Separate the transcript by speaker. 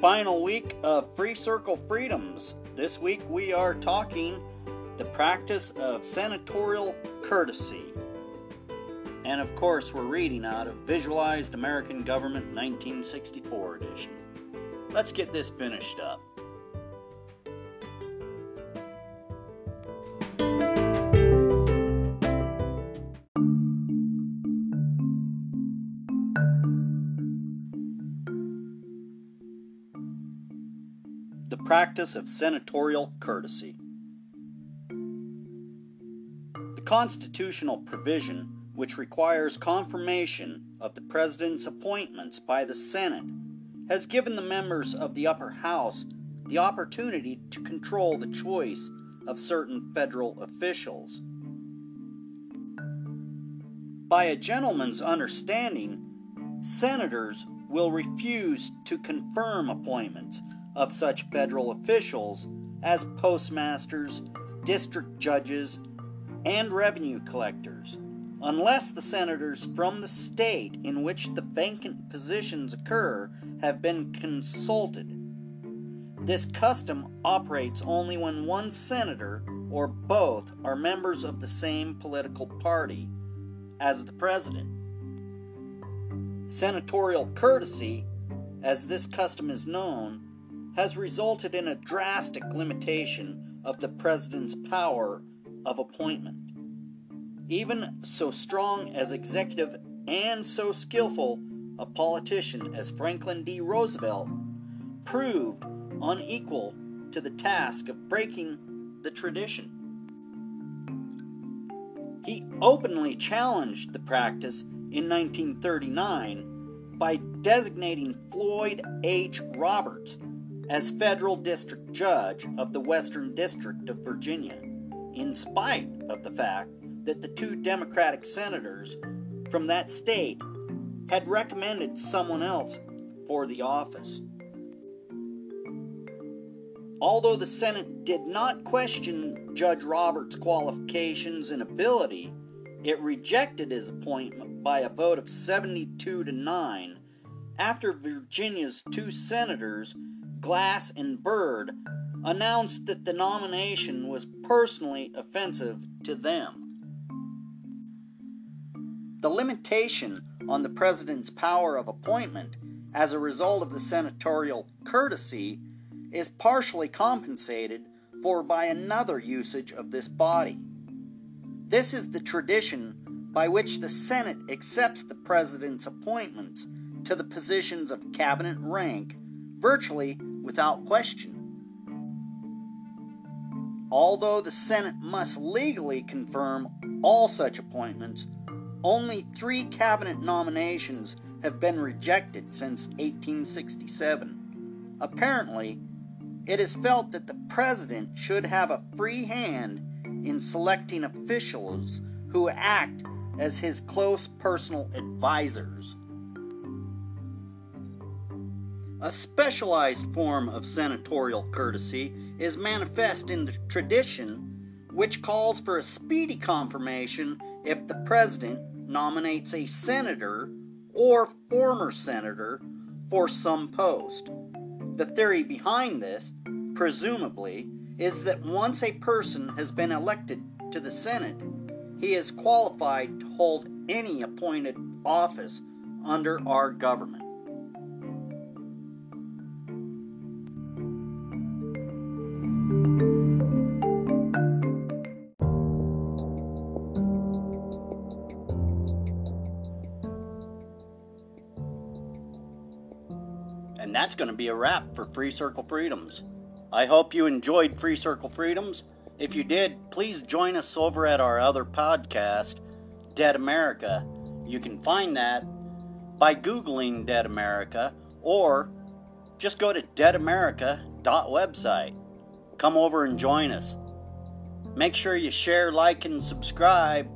Speaker 1: final week of Free Circle Freedoms. This week we are talking the practice of senatorial courtesy. And of course, we're reading out of Visualized American Government 1964 edition. Let's get this finished up. Practice of senatorial courtesy. The constitutional provision which requires confirmation of the President's appointments by the Senate has given the members of the upper house the opportunity to control the choice of certain federal officials. By a gentleman's understanding, senators will refuse to confirm appointments of such federal officials as postmasters, district judges, and revenue collectors, unless the senators from the state in which the vacant positions occur have been consulted. This custom operates only when one senator or both are members of the same political party as the president. Senatorial courtesy, as this custom is known, has resulted in a drastic limitation of the president's power of appointment. Even so strong as executive and so skillful a politician as Franklin D. Roosevelt proved unequal to the task of breaking the tradition. He openly challenged the practice in 1939 by designating Floyd H. Roberts as federal district judge of the Western District of Virginia, in spite of the fact that the two Democratic senators from that state had recommended someone else for the office. Although the Senate did not question Judge Roberts' qualifications and ability, it rejected his appointment by a vote of 72 to 9 after Virginia's two senators Glass and Byrd announced that the nomination was personally offensive to them. The limitation on the president's power of appointment as a result of the senatorial courtesy is partially compensated for by another usage of this body. This is the tradition by which the Senate accepts the president's appointments to the positions of cabinet rank virtually without question. Although the Senate must legally confirm all such appointments, only three cabinet nominations have been rejected since 1867. Apparently, it is felt that the president should have a free hand in selecting officials who act as his close personal advisors. A specialized form of senatorial courtesy is manifest in the tradition, which calls for a speedy confirmation if the president nominates a senator or former senator for some post. The theory behind this, presumably, is that once a person has been elected to the Senate, he is qualified to hold any appointed office under our government. And that's going to be a wrap for Free Circle Freedoms. I hope you enjoyed Free Circle Freedoms. If you did, please join us over at our other podcast, Dead America. You can find that by Googling Dead America or just go to deadamerica.website. Come over and join us. Make sure you share, like, and subscribe.